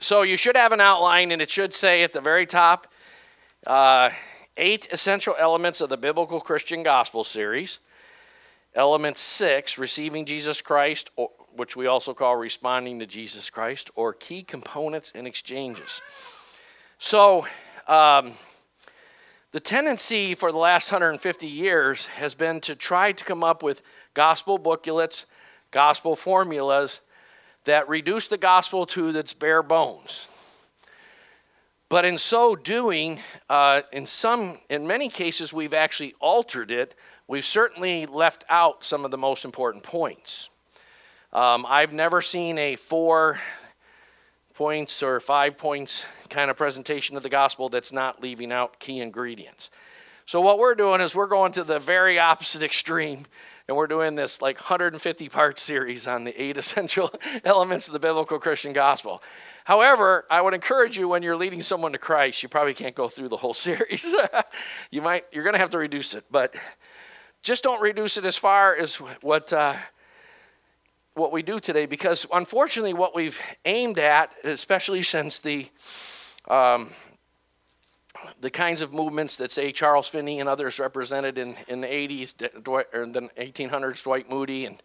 so you should have an outline, and it should say at the very top uh, eight essential elements of the biblical Christian gospel series. Element six, receiving Jesus Christ, or, which we also call responding to Jesus Christ, or key components and exchanges. So, um, the tendency for the last 150 years has been to try to come up with gospel booklets, gospel formulas that reduce the gospel to its bare bones. But in so doing, uh, in some, in many cases, we've actually altered it. We've certainly left out some of the most important points. Um, I've never seen a four points or five points kind of presentation of the gospel that's not leaving out key ingredients. So, what we're doing is we're going to the very opposite extreme, and we're doing this like 150 part series on the eight essential elements of the biblical Christian gospel. However, I would encourage you when you're leading someone to Christ, you probably can't go through the whole series. you might, you're going to have to reduce it, but just don't reduce it as far as what. Uh, what we do today because unfortunately what we've aimed at especially since the um, the kinds of movements that say Charles Finney and others represented in, in the 80s, or the 1800s, Dwight Moody and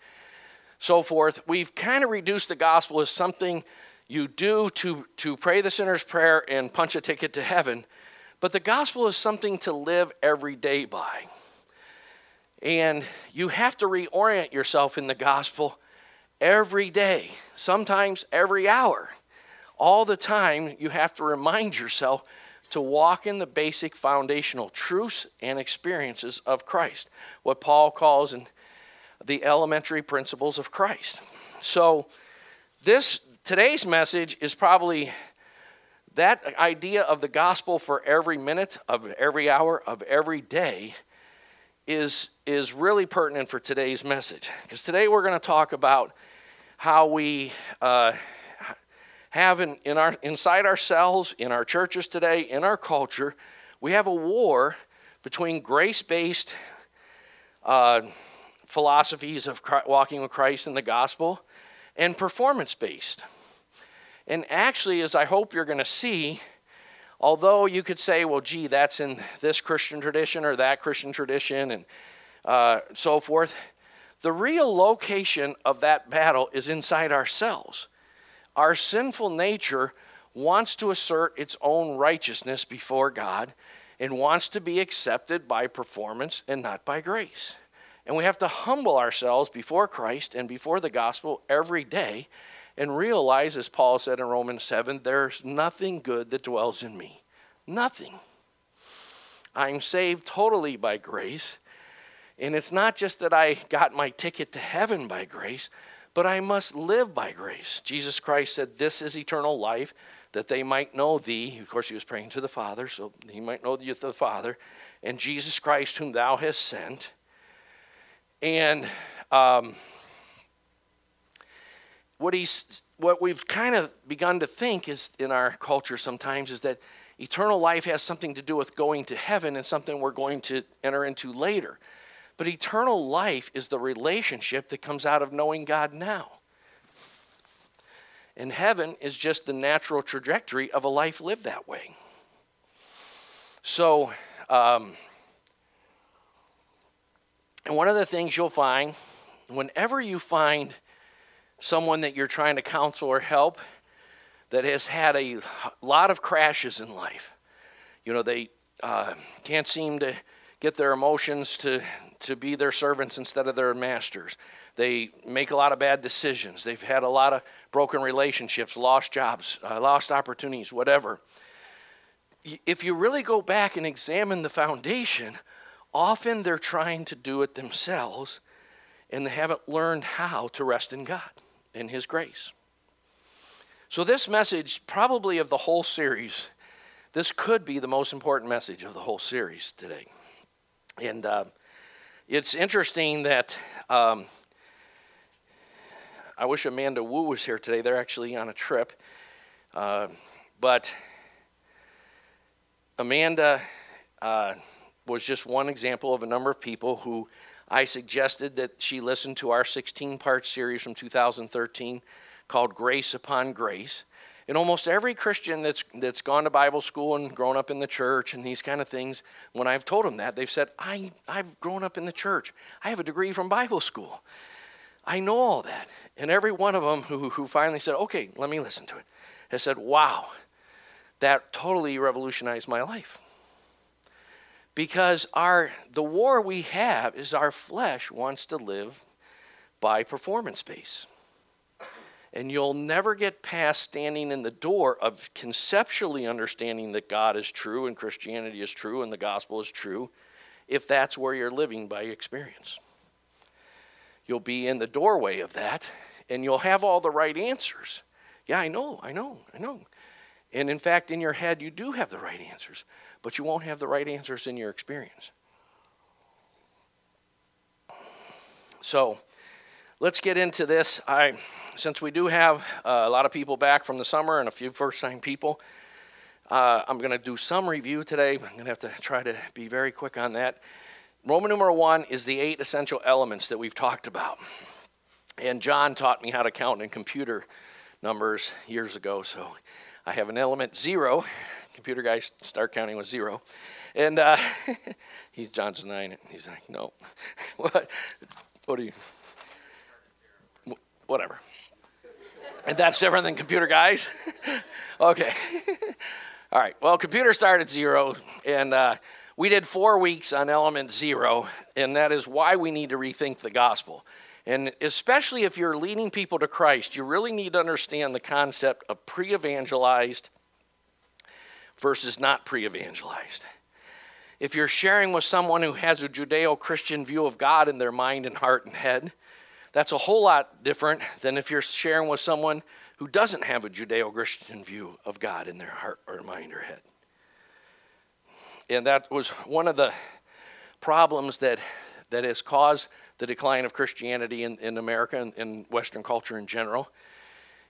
so forth, we've kind of reduced the gospel as something you do to, to pray the sinner's prayer and punch a ticket to heaven. But the gospel is something to live every day by. And you have to reorient yourself in the gospel every day, sometimes every hour all the time, you have to remind yourself to walk in the basic foundational truths and experiences of Christ, what Paul calls in the elementary principles of Christ. So, this today's message is probably that idea of the gospel for every minute of every hour of every day is is really pertinent for today's message because today we're going to talk about how we uh, have in, in our, inside ourselves, in our churches today, in our culture, we have a war between grace based uh, philosophies of walking with Christ and the gospel and performance based. And actually, as I hope you're going to see, although you could say, well, gee, that's in this Christian tradition or that Christian tradition and uh, so forth, the real location of that battle is inside ourselves. Our sinful nature wants to assert its own righteousness before God and wants to be accepted by performance and not by grace. And we have to humble ourselves before Christ and before the gospel every day and realize, as Paul said in Romans 7, there's nothing good that dwells in me. Nothing. I'm saved totally by grace. And it's not just that I got my ticket to heaven by grace, but I must live by grace. Jesus Christ said, This is eternal life, that they might know thee. Of course, he was praying to the Father, so he might know the, the Father, and Jesus Christ, whom thou hast sent. And um, what he's what we've kind of begun to think is in our culture sometimes is that eternal life has something to do with going to heaven and something we're going to enter into later. But eternal life is the relationship that comes out of knowing God now. And heaven is just the natural trajectory of a life lived that way. So, um, and one of the things you'll find, whenever you find someone that you're trying to counsel or help that has had a lot of crashes in life, you know, they uh, can't seem to get their emotions to to be their servants instead of their masters. They make a lot of bad decisions. They've had a lot of broken relationships, lost jobs, uh, lost opportunities, whatever. If you really go back and examine the foundation, often they're trying to do it themselves and they haven't learned how to rest in God and His grace. So, this message, probably of the whole series, this could be the most important message of the whole series today. And uh, it's interesting that um, I wish Amanda Wu was here today. They're actually on a trip. Uh, but Amanda uh, was just one example of a number of people who I suggested that she listen to our 16 part series from 2013 called Grace Upon Grace. And almost every Christian that's, that's gone to Bible school and grown up in the church and these kind of things, when I've told them that, they've said, I, I've grown up in the church. I have a degree from Bible school. I know all that. And every one of them who, who finally said, okay, let me listen to it, has said, wow, that totally revolutionized my life. Because our, the war we have is our flesh wants to live by performance base. And you'll never get past standing in the door of conceptually understanding that God is true and Christianity is true and the gospel is true if that's where you're living by experience. You'll be in the doorway of that and you'll have all the right answers. Yeah, I know, I know, I know. And in fact, in your head, you do have the right answers, but you won't have the right answers in your experience. So let's get into this. I, since we do have uh, a lot of people back from the summer and a few first time people, uh, I'm going to do some review today. I'm going to have to try to be very quick on that. Roman numeral one is the eight essential elements that we've talked about. And John taught me how to count in computer numbers years ago. So I have an element zero. Computer guys start counting with zero. And uh, he's John's denying it. He's like, no. what? What do you? Whatever. And that's different than computer guys? okay. All right. Well, computer started zero, and uh, we did four weeks on element zero, and that is why we need to rethink the gospel. And especially if you're leading people to Christ, you really need to understand the concept of pre evangelized versus not pre evangelized. If you're sharing with someone who has a Judeo Christian view of God in their mind and heart and head, that's a whole lot different than if you're sharing with someone who doesn't have a Judeo Christian view of God in their heart or mind or head. And that was one of the problems that, that has caused the decline of Christianity in, in America and in Western culture in general,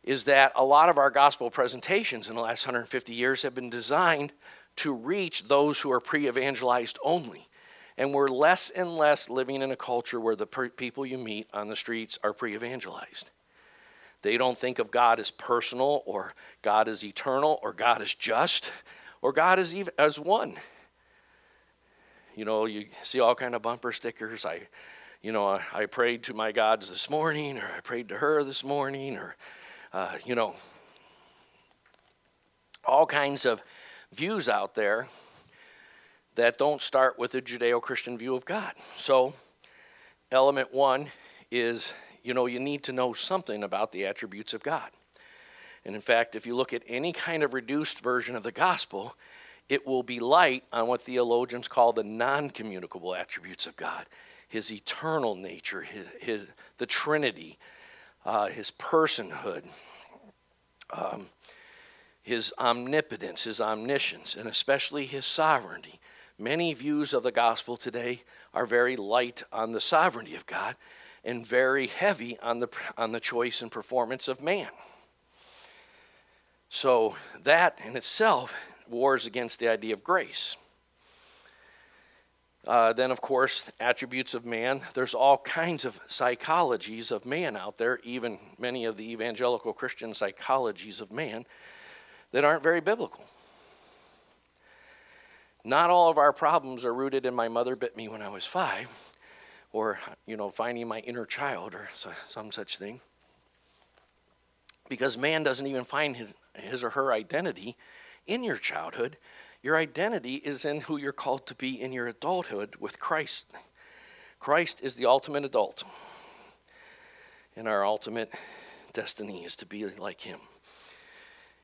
is that a lot of our gospel presentations in the last 150 years have been designed to reach those who are pre evangelized only. And we're less and less living in a culture where the per- people you meet on the streets are pre evangelized. They don't think of God as personal, or God as eternal, or God as just, or God as, even, as one. You know, you see all kind of bumper stickers. I you know, I, I, prayed to my gods this morning, or I prayed to her this morning, or, uh, you know, all kinds of views out there that don't start with a Judeo Christian view of God. So, element one is, you know, you need to know something about the attributes of God. And in fact, if you look at any kind of reduced version of the gospel, it will be light on what theologians call the non communicable attributes of God his eternal nature, his, his the Trinity, uh, his personhood, um, his omnipotence, his omniscience, and especially his sovereignty. Many views of the gospel today are very light on the sovereignty of God and very heavy on the, on the choice and performance of man. So, that in itself wars against the idea of grace. Uh, then, of course, attributes of man. There's all kinds of psychologies of man out there, even many of the evangelical Christian psychologies of man that aren't very biblical. Not all of our problems are rooted in my mother bit me when I was five, or, you know, finding my inner child or some such thing. Because man doesn't even find his, his or her identity in your childhood your identity is in who you're called to be in your adulthood with Christ. Christ is the ultimate adult. And our ultimate destiny is to be like him.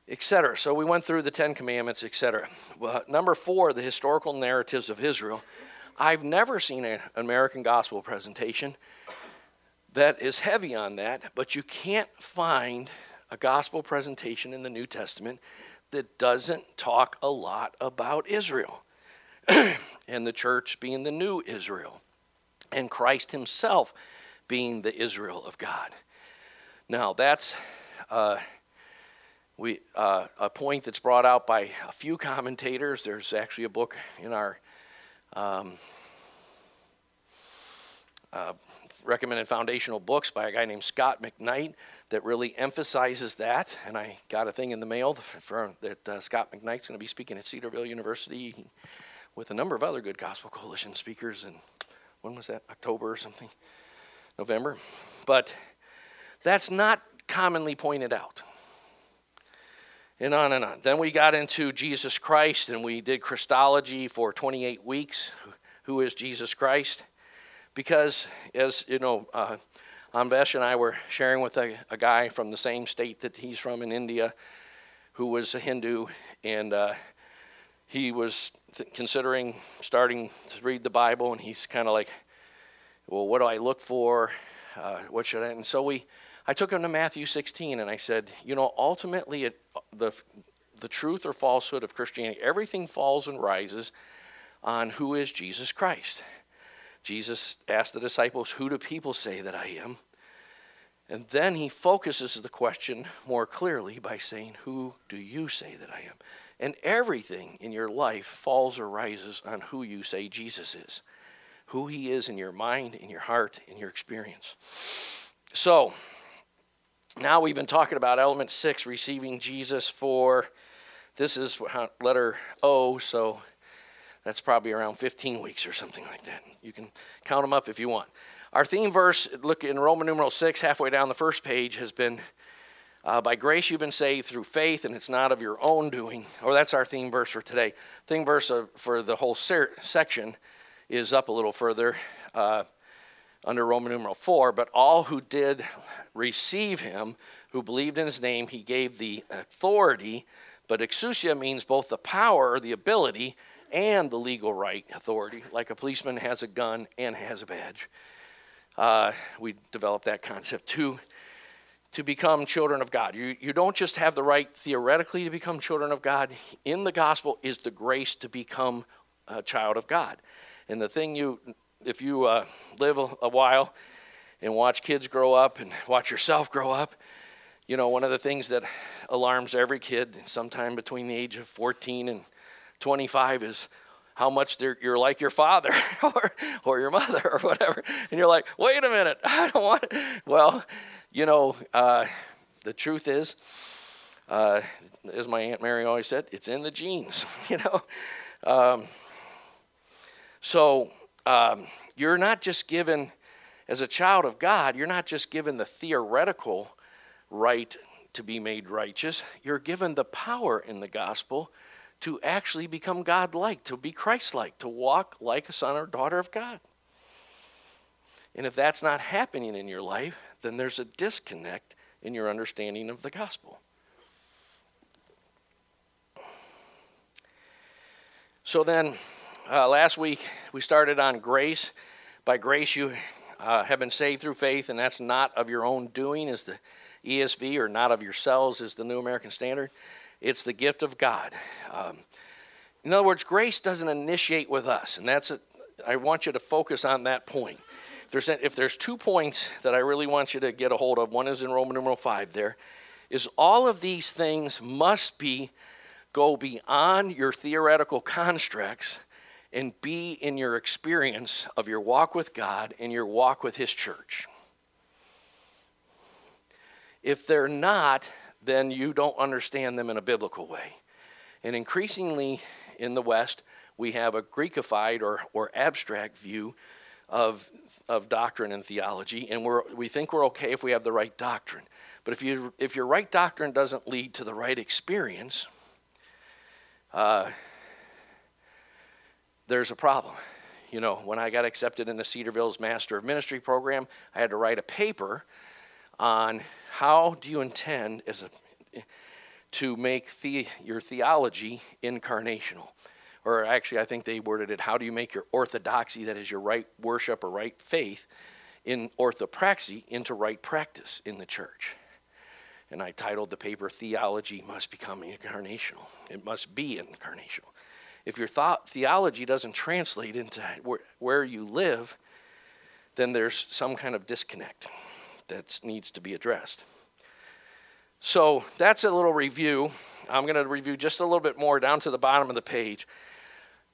Etc. So we went through the Ten Commandments, etc. Well, number four, the historical narratives of Israel. I've never seen an American gospel presentation that is heavy on that, but you can't find a gospel presentation in the New Testament that doesn't talk a lot about Israel and the church being the new Israel and Christ himself being the Israel of God. Now, that's uh, we, uh, a point that's brought out by a few commentators. There's actually a book in our um, uh, recommended foundational books by a guy named Scot McKnight that really emphasizes that. And I got a thing in the mail that uh, Scot McKnight's going to be speaking at Cedarville University with a number of other good Gospel Coalition speakers. And when was that? October or something? November. But that's not commonly pointed out. And on and on. Then we got into Jesus Christ and we did Christology for 28 weeks. Who is Jesus Christ? Because, as you know, uh, Anvesh and I were sharing with a, a, guy from the same state that he's from in India who was a Hindu, and uh, he was th- considering starting to read the Bible, and he's kind of like, well, what do I look for? Uh, what should I? And so we, I took him to Matthew 16, and I said, you know, ultimately, it, the the truth or falsehood of Christianity, everything falls and rises on who is Jesus Christ. Jesus asked the disciples, Who do people say that I am? And then he focuses the question more clearly by saying, Who do you say that I am? And everything in your life falls or rises on who you say Jesus is, who he is in your mind, in your heart, in your experience. So, now we've been talking about element six, receiving Jesus for, this is letter O, so that's probably around 15 weeks or something like that. You can count them up if you want. Our theme verse, look in Roman numeral 6, halfway down the first page, has been uh, By grace you've been saved through faith, and it's not of your own doing. Or that's our theme verse for today. Theme verse for the whole ser- section is up a little further uh, under Roman numeral 4. But all who did receive him, who believed in his name, he gave the authority. But exousia means both the power, the ability, and the legal right authority, like a policeman has a gun and has a badge. Uh, we developed that concept to to become children of God. You, you don't just have the right theoretically to become children of God. In the gospel is the grace to become a child of God. And the thing you, if you uh, live a, a while and watch kids grow up and watch yourself grow up, you know, one of the things that alarms every kid sometime between the age of 14 and 25 is how much you're like your father or, or your mother or whatever. And you're like, wait a minute, I don't want it. Well, you know, uh, the truth is, uh, as my Aunt Mary always said, it's in the genes, you know. Um, so um, you're not just given, as a child of God, you're not just given the theoretical right to be made righteous, you're given the power in the gospel to actually become God like, to be Christ like, to walk like a son or daughter of God. And if that's not happening in your life, then there's a disconnect in your understanding of the gospel. So then, uh, last week we started on grace. By grace, you uh, have been saved through faith, and that's not of your own doing, is the ESV, or not of yourselves, is the New American Standard. It's the gift of God. Um, in other words, grace doesn't initiate with us, and that's a, I want you to focus on that point. If there's, if there's two points that I really want you to get a hold of, one is in Roman numeral five. There is all of these things must be go beyond your theoretical constructs and be in your experience of your walk with God and your walk with His church. If they're not, then you don't understand them in a biblical way. And increasingly in the West, we have a Greekified or, or abstract view of, of doctrine and theology, and we're, we think we're okay if we have the right doctrine. But if, you, if your right doctrine doesn't lead to the right experience, uh, there's a problem. You know, when I got accepted in the Cedarville's Master of Ministry program, I had to write a paper on how do you intend as a to make the, your theology incarnational. Or actually, I think they worded it how do you make your orthodoxy, that is your right worship or right faith, in orthopraxy into right practice in the church? And I titled the paper Theology Must Become Incarnational. It must be incarnational. If your thought, theology doesn't translate into where, where you live, then there's some kind of disconnect that needs to be addressed. So that's a little review. I'm going to review just a little bit more down to the bottom of the page.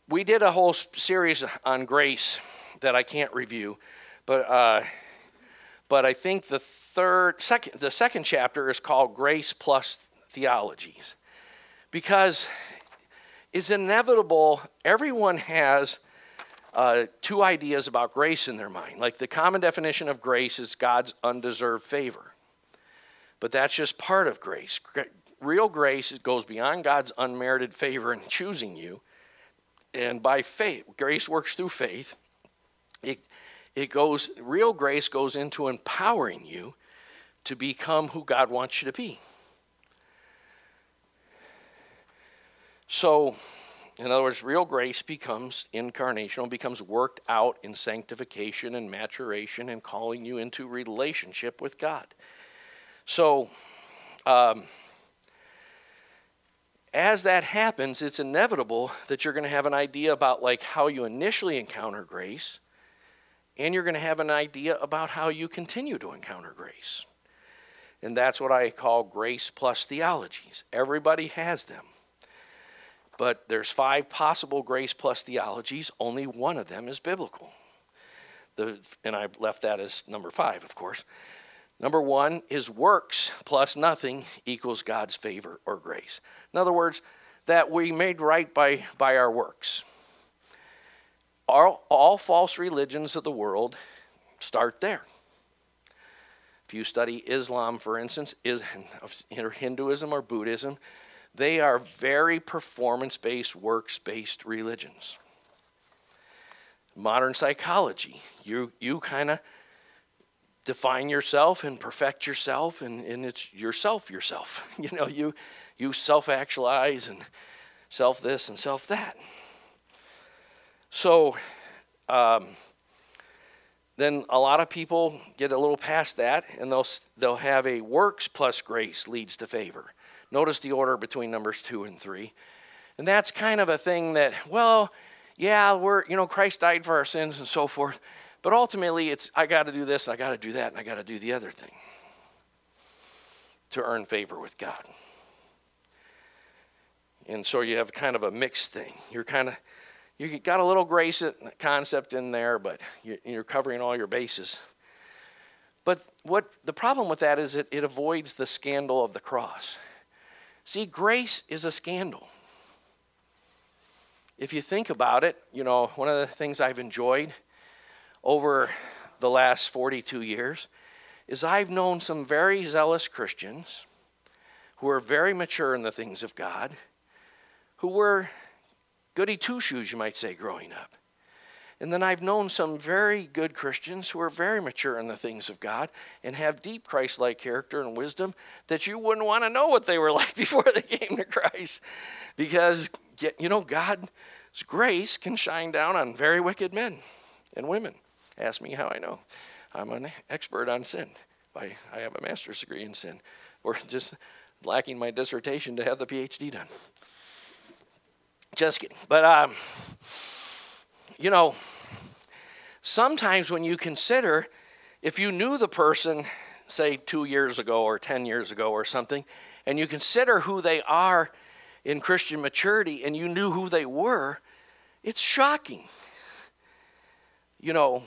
We did a whole series on grace that I can't review, but uh, But I think the third, second, the second chapter is called Grace Plus Theologies. Because it's inevitable, everyone has uh, two ideas about grace in their mind. Like the common definition of grace is God's undeserved favor. But that's just part of grace. Real grace goes beyond God's unmerited favor in choosing you. And by faith, grace works through faith. It, it goes, real grace goes into empowering you to become who God wants you to be. So, in other words, real grace becomes incarnational, becomes worked out in sanctification and maturation and calling you into relationship with God. So, um, as that happens, it's inevitable that you're going to have an idea about like how you initially encounter grace, and you're going to have an idea about how you continue to encounter grace. And that's what I call grace plus theologies. Everybody has them. But there's five possible grace plus theologies. Only one of them is biblical. The, and I left that as number five, of course. Number one is works plus nothing equals God's favor or grace. In other words, that we made right by, by our works. All, all false religions of the world start there. If you study Islam, for instance, is, or Hinduism or Buddhism, they are very performance based, works based religions. Modern psychology, you, you kind of define yourself and perfect yourself, and, and it's yourself, yourself. You know, you, you self actualize and self this and self that. So, um, then a lot of people get a little past that and they'll, they'll have a works plus grace leads to favor. Notice the order between numbers two and three. And that's kind of a thing that, well, yeah, we're, you know, Christ died for our sins and so forth. But ultimately, it's, I got to do this, I got to do that, and I got to do the other thing to earn favor with God. And so you have kind of a mixed thing. You're kind of, you got a little grace concept in there, but you're covering all your bases. But what the problem with that is it, it avoids the scandal of the cross. See, grace is a scandal. If you think about it, you know, one of the things I've enjoyed over the last 42 years is I've known some very zealous Christians who are very mature in the things of God, who were goody two shoes, you might say, growing up. And then I've known some very good Christians who are very mature in the things of God and have deep Christ like character and wisdom that you wouldn't want to know what they were like before they came to Christ. Because, you know, God's grace can shine down on very wicked men and women. Ask me how I know. I'm an expert on sin. I, I have a master's degree in sin. Or just lacking my dissertation to have the PhD done. Just kidding. But, um, you know, sometimes when you consider if you knew the person, say two years ago or 10 years ago or something, and you consider who they are in Christian maturity and you knew who they were, it's shocking. You know,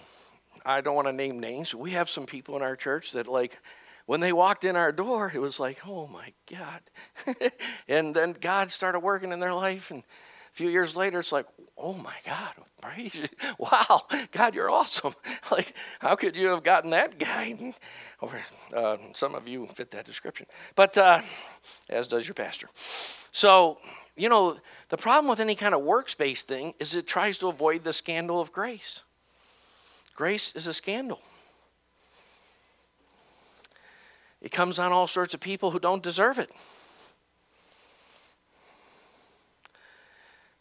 I don't want to name names. We have some people in our church that, like, when they walked in our door, it was like, oh my God. and then God started working in their life, and a few years later, it's like, oh my God, praise you. Wow, God, you're awesome. Like, how could you have gotten that guy? Or uh, some of you fit that description, but uh, as does your pastor. So, you know, the problem with any kind of works based thing is it tries to avoid the scandal of grace. Grace is a scandal. It comes on all sorts of people who don't deserve it.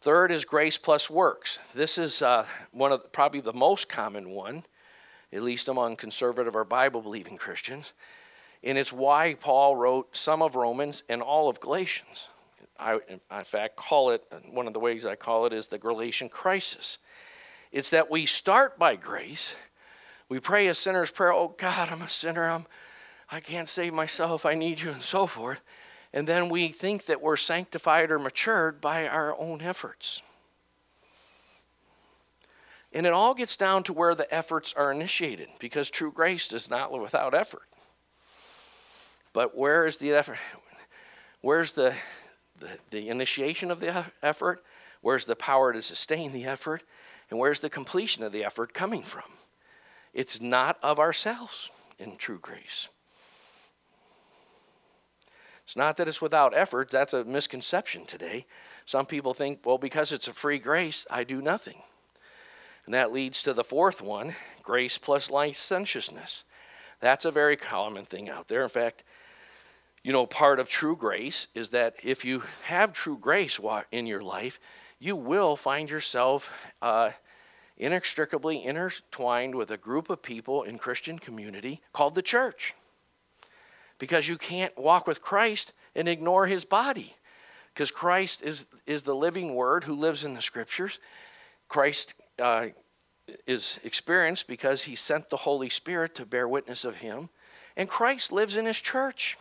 Third is grace plus works. This is uh, one of probably the most common one, at least among conservative or Bible believing Christians. And it's why Paul wrote some of Romans and all of Galatians. I, in fact, call it, one of the ways I call it is the Galatian crisis. It's that we start by grace. We pray a sinner's prayer, oh God, I'm a sinner, I'm, I can't save myself, I need you, and so forth and then we think that we're sanctified or matured by our own efforts. And it all gets down to where the efforts are initiated because true grace does not live without effort. But where is the effort? Where's the, the, the initiation of the effort? Where's the power to sustain the effort? And where's the completion of the effort coming from? It's not of ourselves in true grace. It's not that it's without effort. That's a misconception today. Some people think, well, because it's a free grace, I do nothing. And that leads to the fourth one grace plus licentiousness. That's a very common thing out there. In fact, you know, part of true grace is that if you have true grace in your life, you will find yourself uh, inextricably intertwined with a group of people in Christian community called the church. Because you can't walk with Christ and ignore his body. Because Christ is, is the living word who lives in the scriptures. Christ uh, is experienced because he sent the Holy Spirit to bear witness of him. And Christ lives in his church.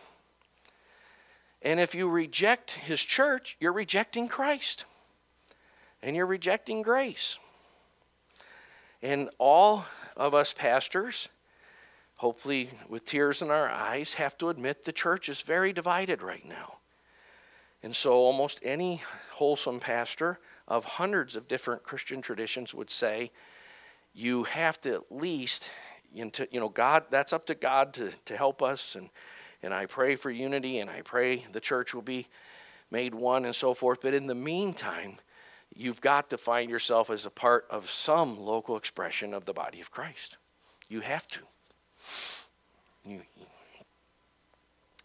And if you reject his church, you're rejecting Christ. And you're rejecting grace. And all of us pastors, hopefully with tears in our eyes, have to admit the church is very divided right now. And so almost any wholesome pastor of hundreds of different Christian traditions would say, you have to at least, you know, God, that's up to God to, to help us. And, and I pray for unity and I pray the church will be made one and so forth. But in the meantime, you've got to find yourself as a part of some local expression of the body of Christ. You have to. You,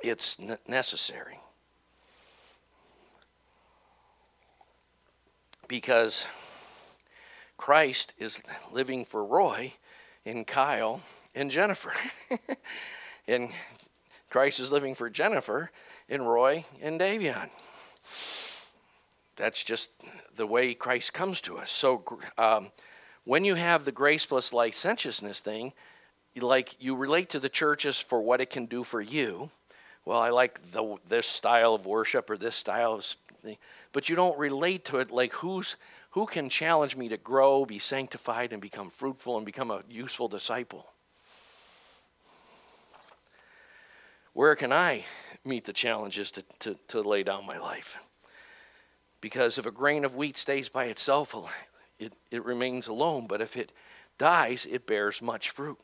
it's necessary. Because Christ is living for Roy and Kyle and Jennifer. and Christ is living for Jennifer and Roy and Davion that's just the way Christ comes to us. So um, when you have the grace plus licentiousness thing, like you relate to the churches for what it can do for you. Well, I like the, this style of worship or this style of but you don't relate to it like who's who can challenge me to grow, be sanctified, and become fruitful and become a useful disciple. Where can I meet the challenges to, to, to lay down my life? Because if a grain of wheat stays by itself, it, it remains alone. But if it dies, it bears much fruit.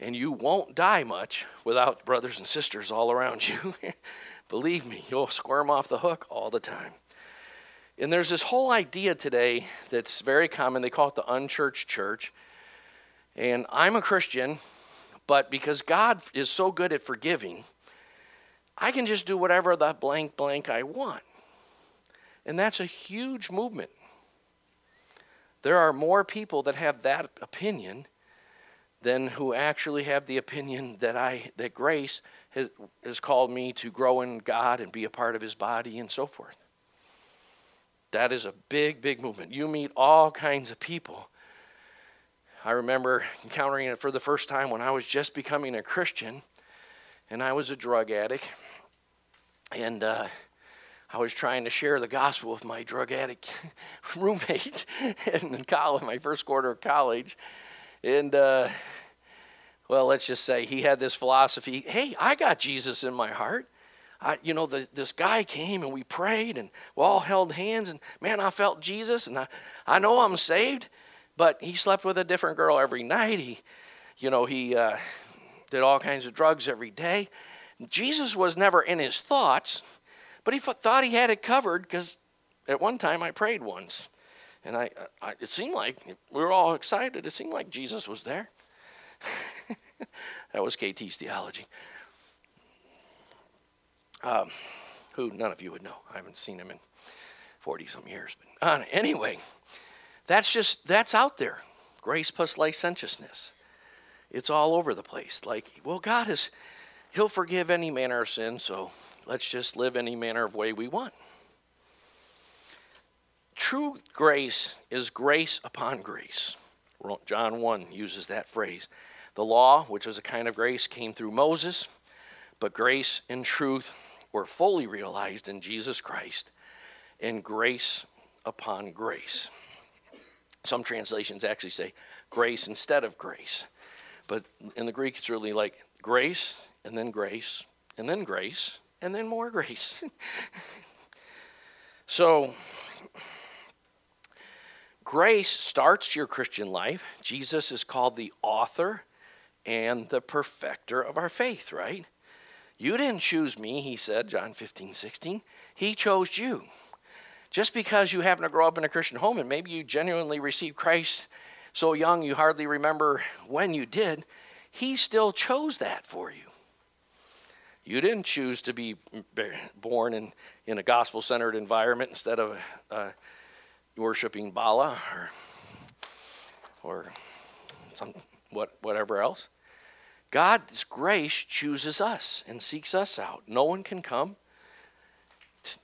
And you won't die much without brothers and sisters all around you. Believe me, you'll squirm off the hook all the time. And there's this whole idea today that's very common. They call it the unchurched church. And I'm a Christian, but because God is so good at forgiving, I can just do whatever the blank blank I want. And that's a huge movement. There are more people that have that opinion than who actually have the opinion that I that grace has, has called me to grow in God and be a part of his body and so forth. That is a big, big movement. You meet all kinds of people. I remember encountering it for the first time when I was just becoming a Christian and I was a drug addict. And uh, I was trying to share the gospel with my drug addict roommate in college, my first quarter of college. And, uh, well, let's just say he had this philosophy hey, I got Jesus in my heart. I, you know, the, this guy came and we prayed and we all held hands, and man, I felt Jesus, and I, I know I'm saved. But he slept with a different girl every night. He, you know, he uh, did all kinds of drugs every day. Jesus was never in his thoughts but he thought he had it covered because at one time I prayed once. And I, I, it seemed like we were all excited. It seemed like Jesus was there. that was KT's theology. Um, who none of you would know. I haven't seen him in 40 some years. But uh, anyway, that's just, that's out there. Grace plus licentiousness. It's all over the place. Like, well, God is, He'll forgive any manner of sin, so let's just live any manner of way we want. True grace is grace upon grace. John 1 uses that phrase. The law, which was a kind of grace, came through Moses, but grace and truth were fully realized in Jesus Christ, in grace upon grace. Some translations actually say grace instead of grace. But in the Greek, it's really like grace, and then grace, and then grace, and then more grace. so, grace starts your Christian life. Jesus is called the author and the perfecter of our faith, right? You didn't choose me, he said, John 15, 16. He chose you. Just because you happen to grow up in a Christian home and maybe you genuinely received Christ so young you hardly remember when you did, He still chose that for you. You didn't choose to be born in, in a gospel centered environment instead of uh, worshiping Bala or, or some, what, whatever else. God's grace chooses us and seeks us out. No one can come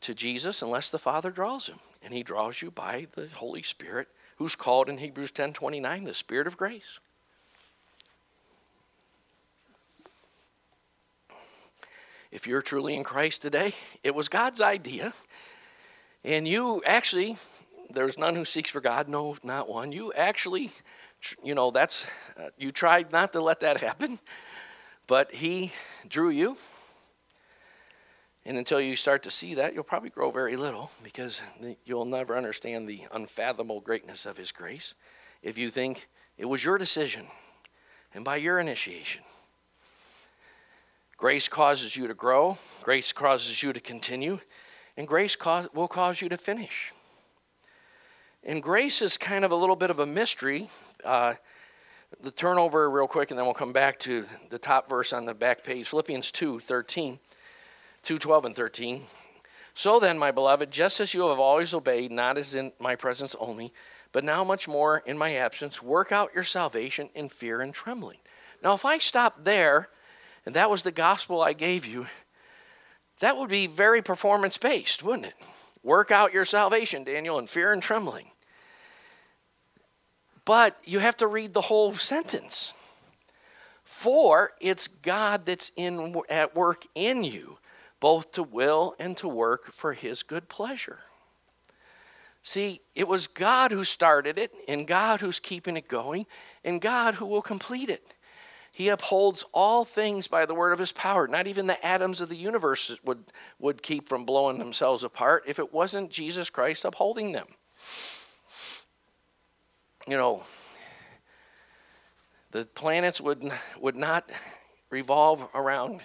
to Jesus unless the Father draws him. And he draws you by the Holy Spirit, who's called in Hebrews 10 29 the Spirit of grace. If you're truly in Christ today, it was God's idea. And you actually, there's none who seeks for God, no, not one. You actually, you know, that's, uh, you tried not to let that happen, but He drew you and until you start to see that, you'll probably grow very little because you'll never understand the unfathomable greatness of His grace if you think it was your decision and by your initiation. Grace causes you to grow, grace causes you to continue, and grace will cause you to finish. And grace is kind of a little bit of a mystery. Uh, the turnover real quick, and then we'll come back to the top verse on the back page Philippians 2 13. 2 12 and 13. So then, my beloved, just as you have always obeyed, not as in my presence only, but now much more in my absence, work out your salvation in fear and trembling. Now, if I stop there, and that was the gospel I gave you, that would be very performance based, wouldn't it? Work out your salvation, Daniel, in fear and trembling. But you have to read the whole sentence. For it's God that's in at work in you both to will and to work for his good pleasure. See, it was God who started it, and God who's keeping it going, and God who will complete it. He upholds all things by the word of his power. Not even the atoms of the universe would, would keep from blowing themselves apart if it wasn't Jesus Christ upholding them. You know, the planets would, would not revolve around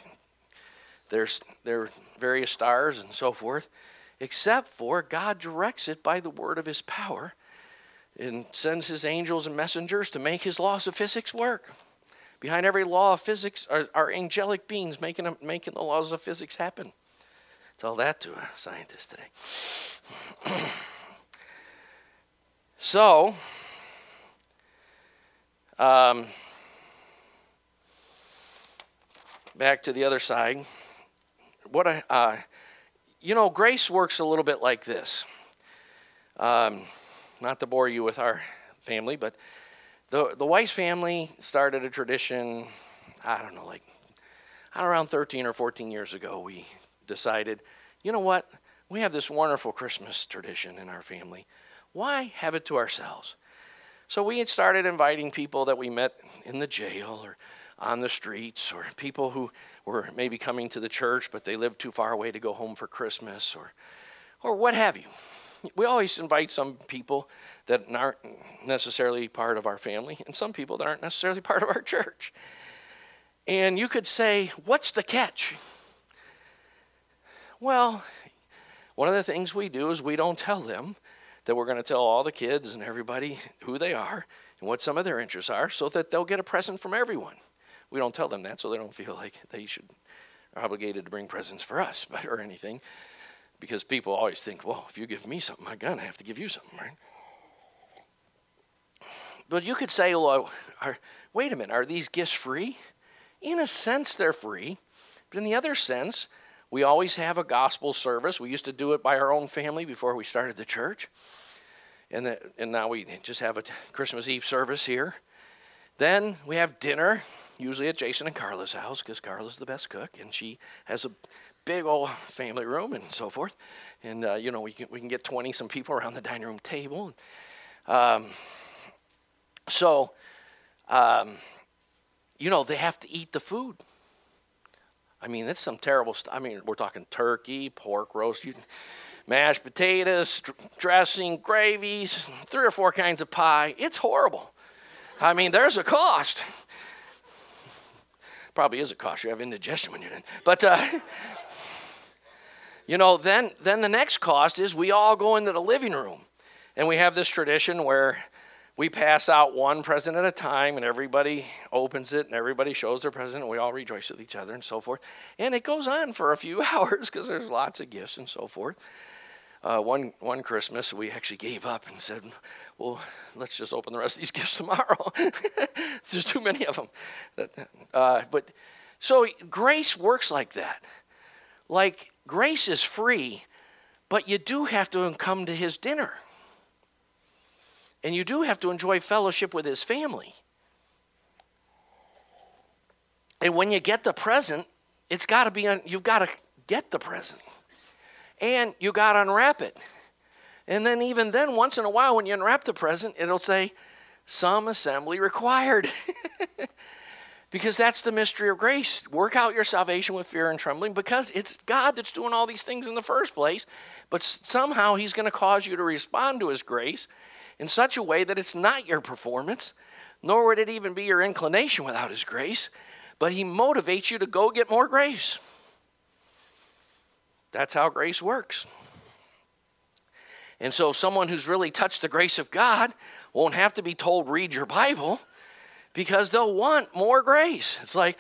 there's their various stars and so forth, except for God directs it by the word of his power and sends his angels and messengers to make his laws of physics work. Behind every law of physics are, are angelic beings making, making the laws of physics happen. Tell that to a scientist today. so, um, back to the other side what I, uh, you know, grace works a little bit like this. Um, not to bore you with our family, but the the Weiss family started a tradition. I don't know, like around 13 or 14 years ago, we decided, you know what? We have this wonderful Christmas tradition in our family. Why have it to ourselves? So we had started inviting people that we met in the jail or on the streets, or people who were maybe coming to the church but they lived too far away to go home for Christmas, or, or what have you. We always invite some people that aren't necessarily part of our family, and some people that aren't necessarily part of our church. And you could say, What's the catch? Well, one of the things we do is we don't tell them that we're going to tell all the kids and everybody who they are and what some of their interests are so that they'll get a present from everyone. We don't tell them that so they don't feel like they should are obligated to bring presents for us, but or anything, because people always think, well, if you give me something, I'm gonna have to give you something, right? But you could say, well, are, wait a minute, are these gifts free? In a sense, they're free, but in the other sense, we always have a gospel service. We used to do it by our own family before we started the church. And, the, and now we just have a Christmas Eve service here. Then we have dinner usually at Jason and Carla's house because Carla's the best cook, and she has a big old family room and so forth. And uh, you know, we can we can get twenty some people around the dining room table. Um, So, um, you know, they have to eat the food. I mean, that's some terrible stuff. I mean, we're talking turkey, pork roast, you, mashed potatoes, dressing, gravies, three or four kinds of pie. It's horrible. I mean, there's a cost. Probably is a cost. You have indigestion when you're in. But, uh, you know, then, then the next cost is we all go into the living room. And we have this tradition where we pass out one present at a time and everybody opens it and everybody shows their present and we all rejoice with each other and so forth. And it goes on for a few hours because there's lots of gifts and so forth. Uh, one one christmas we actually gave up and said well let's just open the rest of these gifts tomorrow. There's too many of them uh, but so grace works like that. Like grace is free but you do have to come to his dinner and you do have to enjoy fellowship with his family. And when you get the present, it's got to be, un- you've got to get the present. And you got to unwrap it. And then, even then, once in a while, when you unwrap the present, it'll say, some assembly required. because that's the mystery of grace. Work out your salvation with fear and trembling because it's God that's doing all these things in the first place. But somehow He's going to cause you to respond to His grace in such a way that it's not your performance, nor would it even be your inclination without His grace, but He motivates you to go get more grace. That's how grace works. And so, someone who's really touched the grace of God won't have to be told, read your Bible, because they'll want more grace. It's like,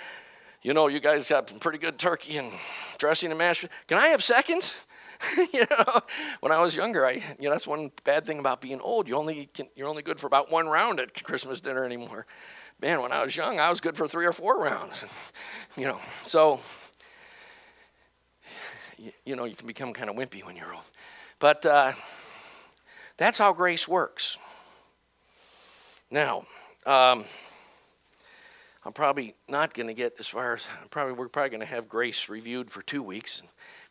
you know, you guys got some pretty good turkey and dressing and mashed. Can I have seconds? you know, when I was younger, I you know that's one bad thing about being old. You only can, you're only good for about one round at Christmas dinner anymore. Man, when I was young, I was good for three or four rounds. you know, so you, you, know you can become kind of wimpy when you're old, but uh, that's how grace works. Now. Um, I'm probably not going to get as far as probably we're probably going to have grace reviewed for two weeks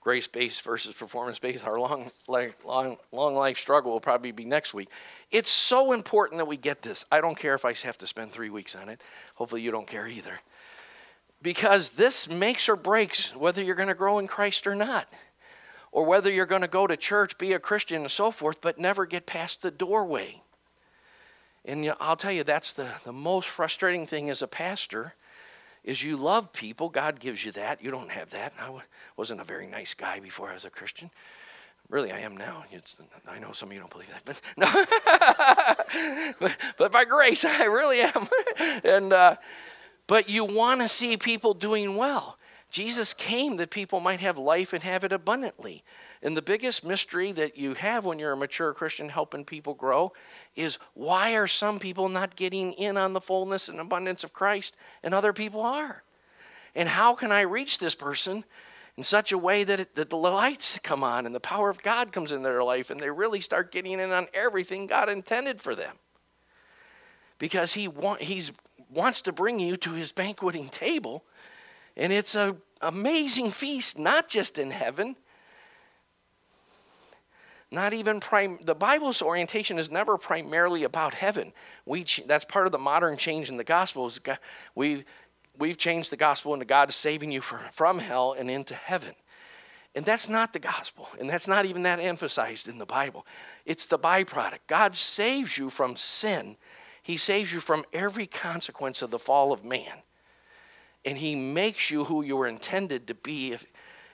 grace based versus performance based. Our long, long, long life struggle will probably be next week. It's so important that we get this. I don't care if I have to spend three weeks on it. Hopefully, you don't care either. Because this makes or breaks whether you're going to grow in Christ or not, or whether you're going to go to church, be a Christian, and so forth, but never get past the doorway. And I'll tell you, that's the, the most frustrating thing as a pastor is you love people. God gives you that. You don't have that. I wasn't a very nice guy before I was a Christian. Really, I am now. It's, I know some of you don't believe that, but no. but, but, by grace, I really am. and uh, but you want to see people doing well. Jesus came that people might have life and have it abundantly. And the biggest mystery that you have when you're a mature Christian helping people grow is why are some people not getting in on the fullness and abundance of Christ and other people are? And how can I reach this person in such a way that, it, that the lights come on and the power of God comes in their life and they really start getting in on everything God intended for them? Because he want, he's, wants to bring you to his banqueting table, and it's an amazing feast, not just in heaven. Not even prime the bible's orientation is never primarily about heaven. We that's part of the modern change in the gospel is we we've changed the gospel into god saving you from, from hell and into heaven. And that's not the gospel and that's not even that emphasized in the bible. It's the byproduct. God saves you from sin. He saves you from every consequence of the fall of man and he makes you who you were intended to be if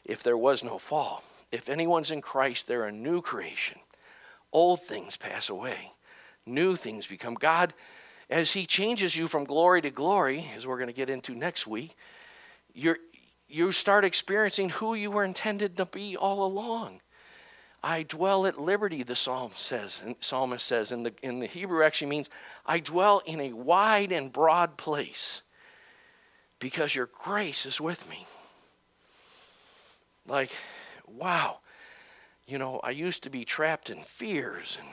if there was no fall if anyone's in Christ, they're a new creation. Old things pass away, new things become. God, as He changes you from glory to glory, as we're going to get into next week, you you start experiencing who you were intended to be all along. I dwell at liberty, the psalm says, psalmist says, in the, in the Hebrew actually means, I dwell in a wide and broad place because your grace is with me. Like, wow, you know, I used to be trapped in fears and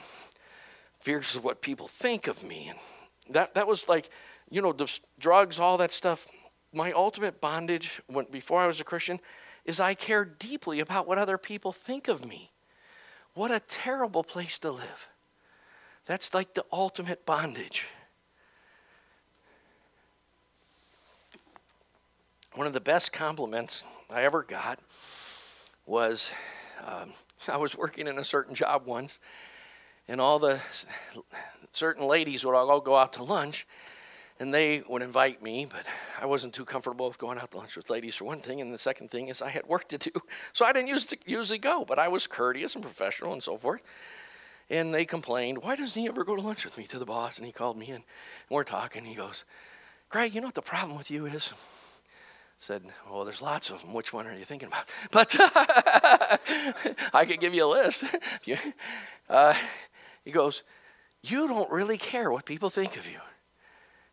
fears of what people think of me. And that, that was like, you know, the drugs, all that stuff. My ultimate bondage when, before I was a Christian is I care deeply about what other people think of me. What a terrible place to live. That's like the ultimate bondage. One of the best compliments I ever got was um, I was working in a certain job once, and all the certain ladies would all go out to lunch, and they would invite me, but I wasn't too comfortable with going out to lunch with ladies for one thing, and the second thing is I had work to do, so I didn't usually go, but I was courteous and professional and so forth. And they complained, why doesn't he ever go to lunch with me to the boss? And he called me in, and we're talking. And He goes, Greg, you know what the problem with you is? Said, Well, there's lots of them. Which one are you thinking about? But I could give you a list. uh, he goes, You don't really care what people think of you.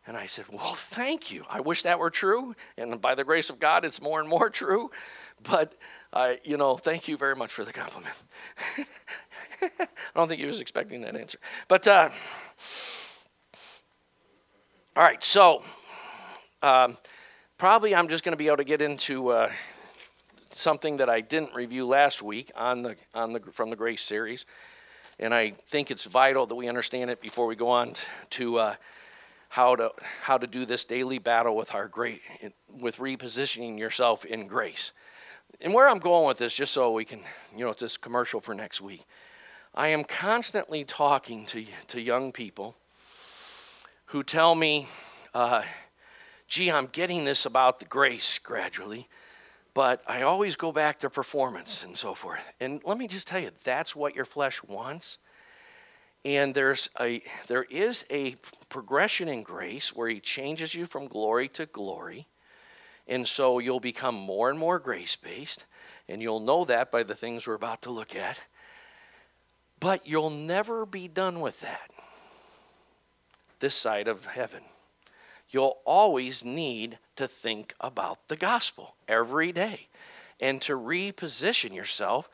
And I said, Well, thank you. I wish that were true. And by the grace of God, it's more and more true. But, uh, you know, thank you very much for the compliment. I don't think he was expecting that answer. But, uh, all right, so um, probably I'm just going to be able to get into uh, something that I didn't review last week on the, on the, from the Grace series. And I think it's vital that we understand it before we go on to uh, how to how to do this daily battle with our great with repositioning yourself in grace. And where I'm going with this, just so we can, you know, this commercial for next week. I am constantly talking to to young people who tell me, uh, "Gee, I'm getting this about the grace gradually." But I always go back to performance and so forth. And let me just tell you, that's what your flesh wants and there's a there is a progression in grace where he changes you from glory to glory and so you'll become more and more grace based and you'll know that by the things we're about to look at but you'll never be done with that this side of heaven you'll always need to think about the gospel every day and to reposition yourself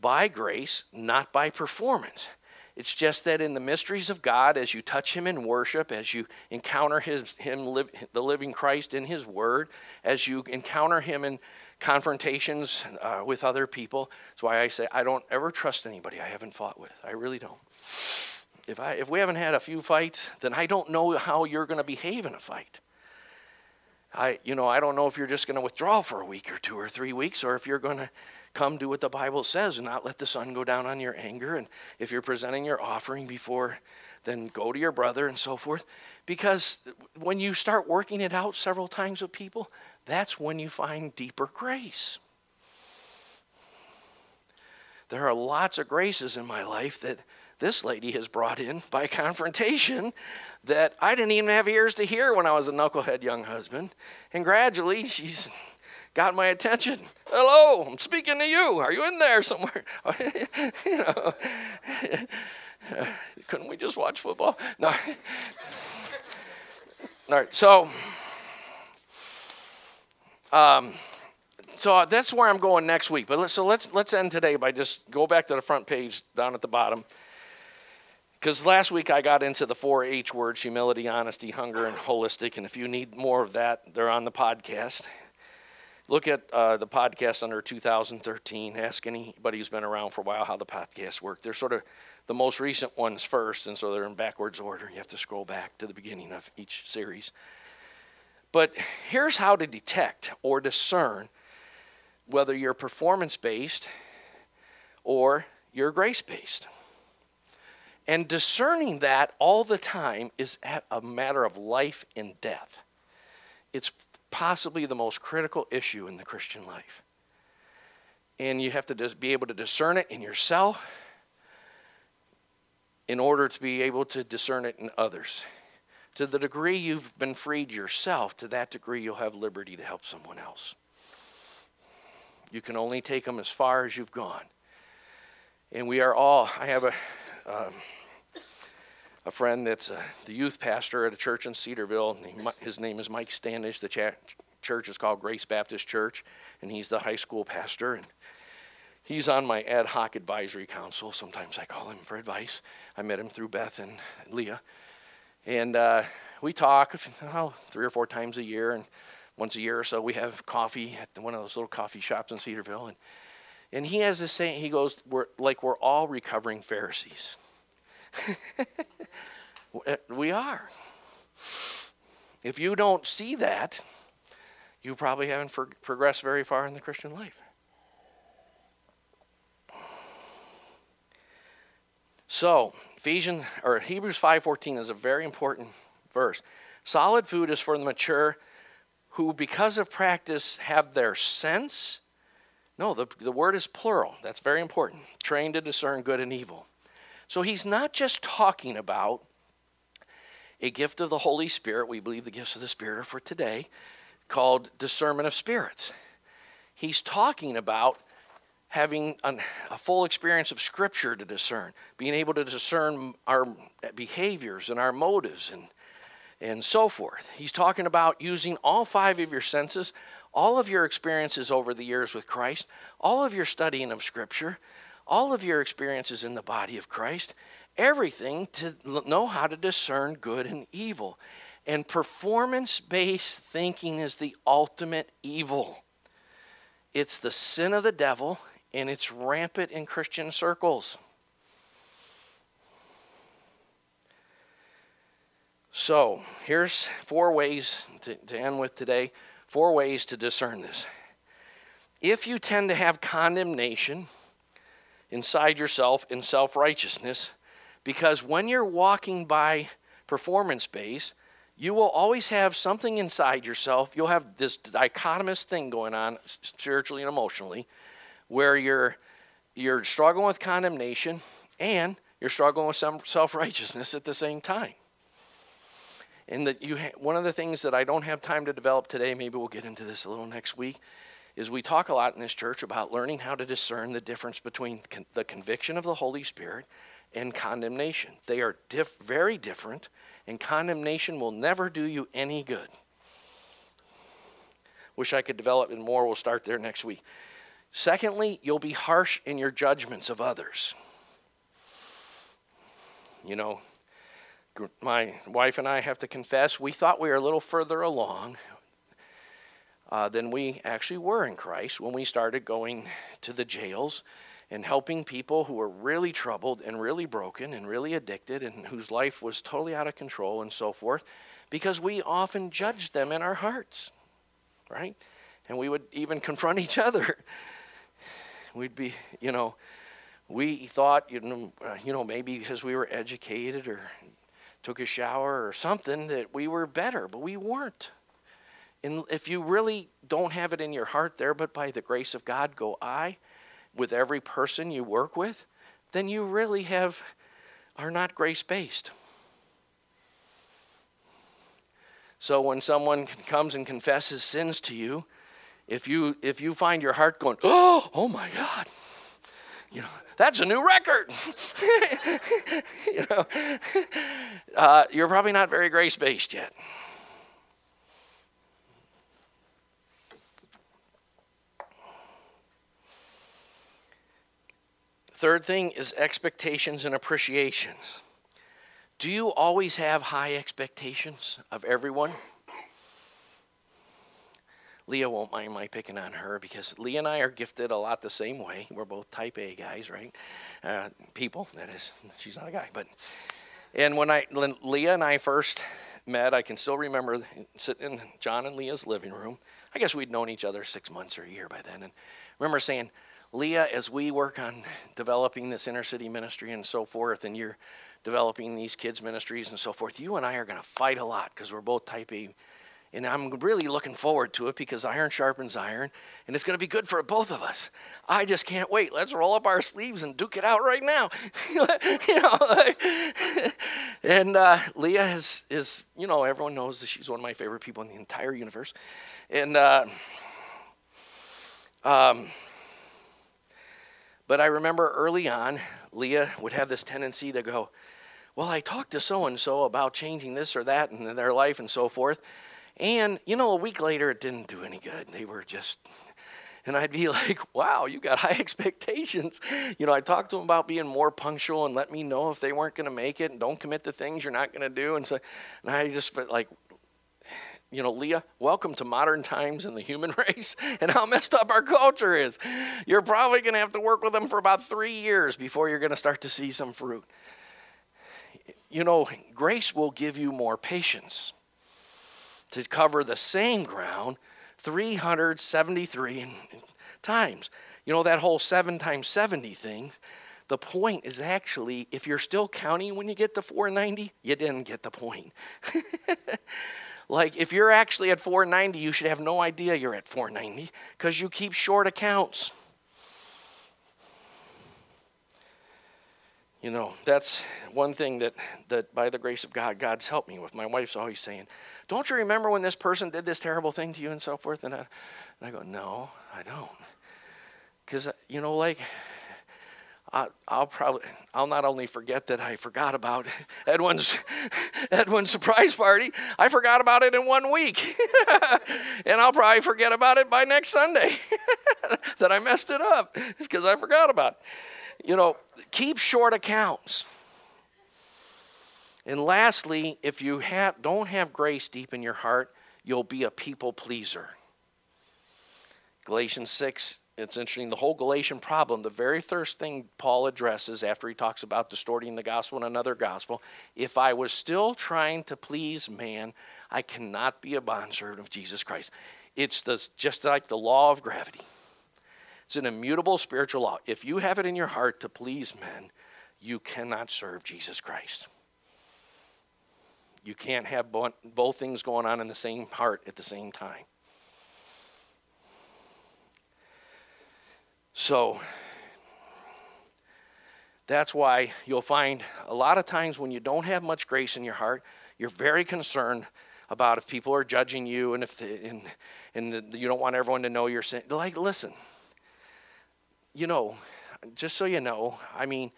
by grace not by performance it's just that in the mysteries of God, as you touch Him in worship, as you encounter His Him, live, the living Christ in His Word, as you encounter Him in confrontations uh, with other people, that's why I say I don't ever trust anybody I haven't fought with. I really don't. If I if we haven't had a few fights, then I don't know how you're going to behave in a fight. I you know I don't know if you're just going to withdraw for a week or two or three weeks, or if you're going to come do what the Bible says and not let the sun go down on your anger. And if you're presenting your offering before, then go to your brother and so forth. Because when you start working it out several times with people, that's when you find deeper grace. There are lots of graces in my life that this lady has brought in by confrontation that I didn't even have ears to hear when I was a knucklehead young husband. And gradually, she's got my attention. Hello, I'm speaking to you. Are you in there somewhere? you know, couldn't we just watch football? No. All right, so. Um, so that's where I'm going next week. But let's, so let's let's end today by just go back to the front page down at the bottom. Because last week I got into the four H words humility, honesty, hunger, and holistic. And if you need more of that, they're on the podcast. Look at uh, the podcast under 2013. Ask anybody who's been around for a while how the podcasts work. They're sort of the most recent ones first, and so they're in backwards order. You have to scroll back to the beginning of each series. But here's how to detect or discern whether you're performance based or you're grace based. And discerning that all the time is a matter of life and death. It's possibly the most critical issue in the Christian life. And you have to just be able to discern it in yourself in order to be able to discern it in others. To the degree you've been freed yourself, to that degree you'll have liberty to help someone else. You can only take them as far as you've gone. And we are all, I have a. Um, a friend that's uh, the youth pastor at a church in Cedarville. His name is Mike Standish. The church is called Grace Baptist Church, and he's the high school pastor. And he's on my ad hoc advisory council. Sometimes I call him for advice. I met him through Beth and Leah, and uh, we talk oh, three or four times a year. And once a year or so, we have coffee at one of those little coffee shops in Cedarville. And and he has this saying. He goes, "We're like we're all recovering Pharisees." Uh, we are. If you don't see that, you probably haven't for, progressed very far in the Christian life. So, Ephesians or Hebrews 5:14 is a very important verse. Solid food is for the mature who because of practice have their sense no, the, the word is plural. That's very important. Trained to discern good and evil. So he's not just talking about a gift of the Holy Spirit. We believe the gifts of the Spirit are for today, called discernment of spirits. He's talking about having an, a full experience of Scripture to discern, being able to discern our behaviors and our motives and, and so forth. He's talking about using all five of your senses, all of your experiences over the years with Christ, all of your studying of Scripture, all of your experiences in the body of Christ, everything to know how to discern good and evil. And performance based thinking is the ultimate evil. It's the sin of the devil, and it's rampant in Christian circles. So, here's four ways to, to, end with today four ways to discern this. If you tend to have condemnation inside yourself in self righteousness, because when you're walking by performance base, you will always have something inside yourself. You'll have this dichotomous thing going on spiritually and emotionally where you're you're struggling with condemnation and you're struggling with some self-righteousness at the same time. And that you ha- one of the things that I don't have time to develop today, maybe we'll get into this a little next week, is we talk a lot in this church about learning how to discern the difference between con- the conviction of the Holy Spirit and condemnation. They are diff- very different, and condemnation will never do you any good. Wish I could develop it more. We'll start there next week. Secondly, you'll be harsh in your judgments of others. You know, my wife and I have to confess, we thought we were a little further along uh, than we actually were in Christ when we started going to the jails and helping people who were really troubled and really broken and really addicted and whose life was totally out of control and so forth because we often judged them in our hearts, right? And we would even confront each other. We'd be, you know, we thought, you know, uh, you know, maybe because we were educated or took a shower or something that we were better, but we weren't. And if you really don't have it in your heart there, but by the grace of God go I, with every person you work with, then you really have are not grace based. So when someone comes and confesses sins to you, if you if you find your heart going, oh, oh my God, you know, that's a new record. you know, uh, you're probably not very grace based yet. Third thing is expectations and appreciations. Do you always have high expectations of everyone? Leah won't mind my picking on her because Leah and I are gifted a lot the same way. We're both type A guys, right? Uh, people, that is. She's not a guy, but. And when I, when Leah and I first met, I can still remember sitting in John and Leah's living room. I guess we'd known each other six months or a year by then, and remember saying, Leah, as we work on developing this inner city ministry and so forth, and you're developing these kids' ministries and so forth, you and I are going to fight a lot because we're both type A. And I'm really looking forward to it because iron sharpens iron, and it's going to be good for both of us. I just can't wait. Let's roll up our sleeves and duke it out right now. you know, and uh, Leah is, is, you know, everyone knows that she's one of my favorite people in the entire universe. And, uh, um, but I remember early on, Leah would have this tendency to go, Well, I talked to so and so about changing this or that in their life and so forth. And, you know, a week later, it didn't do any good. They were just, and I'd be like, wow, you got high expectations. You know, I talked to them about being more punctual and let me know if they weren't going to make it and don't commit to things you're not going to do. And so, and I just felt like, you know, Leah, welcome to modern times in the human race and how messed up our culture is. You're probably going to have to work with them for about three years before you're going to start to see some fruit. You know, grace will give you more patience to cover the same ground 373 times. You know, that whole 7 times 70 thing, the point is actually if you're still counting when you get to 490, you didn't get the point. like if you're actually at 490, you should have no idea you're at 490 because you keep short accounts. You know, that's one thing that, that by the grace of God, God's helped me with. My wife's always saying, Don't you remember when this person did this terrible thing to you and so forth? And I, and I go, No, I don't. Because, uh, you know, like, I, will probably I'll not only forget that I forgot about Edwin's Edwin's surprise party, I forgot about it in one week, and I'll probably forget about it by next Sunday that I messed it up because I forgot about it. You know, keep short accounts. And lastly, if you have, don't have grace deep in your heart, you'll be a people pleaser. Galatians 6 it's interesting, the whole Galatian problem, the very first thing Paul addresses after he talks about distorting the gospel and another gospel, if I was still trying to please man, I cannot be a bondservant of Jesus Christ. It's the, just like the law of gravity. It's an immutable spiritual law. If you have it in your heart to please men, you cannot serve Jesus Christ. You can't have both things going on in the same heart at the same time. So that's why you'll find a lot of times when you don't have much grace in your heart, you're very concerned about if people are judging you and if and, and you don't want everyone to know you're saying like listen you know just so you know i mean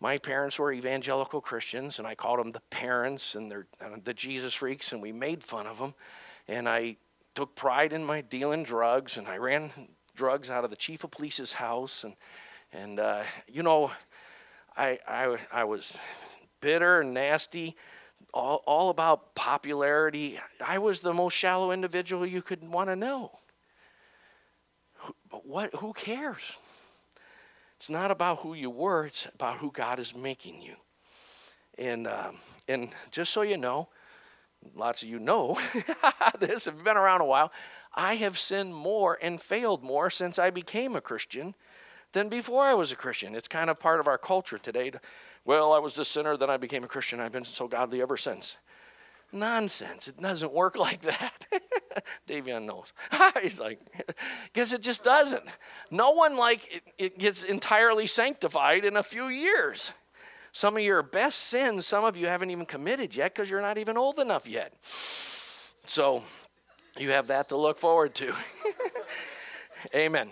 my parents were evangelical christians and i called them the parents and they're uh, the jesus freaks and we made fun of them and i took pride in my dealing drugs and i ran drugs out of the chief of police's house, and and uh, you know, I, I I was bitter and nasty, all all about popularity. I was the most shallow individual you could want to know. But what? Who cares? It's not about who you were. It's about who God is making you. And um, and just so you know, lots of you know this. Have been around a while. I have sinned more and failed more since I became a Christian than before I was a Christian. It's kind of part of our culture today. To, well, I was the sinner, then I became a Christian. I've been so godly ever since. Nonsense. It doesn't work like that. Davion knows. He's like, because it just doesn't. No one like it, it gets entirely sanctified in a few years. Some of your best sins, some of you haven't even committed yet because you're not even old enough yet. So you have that to look forward to. Amen.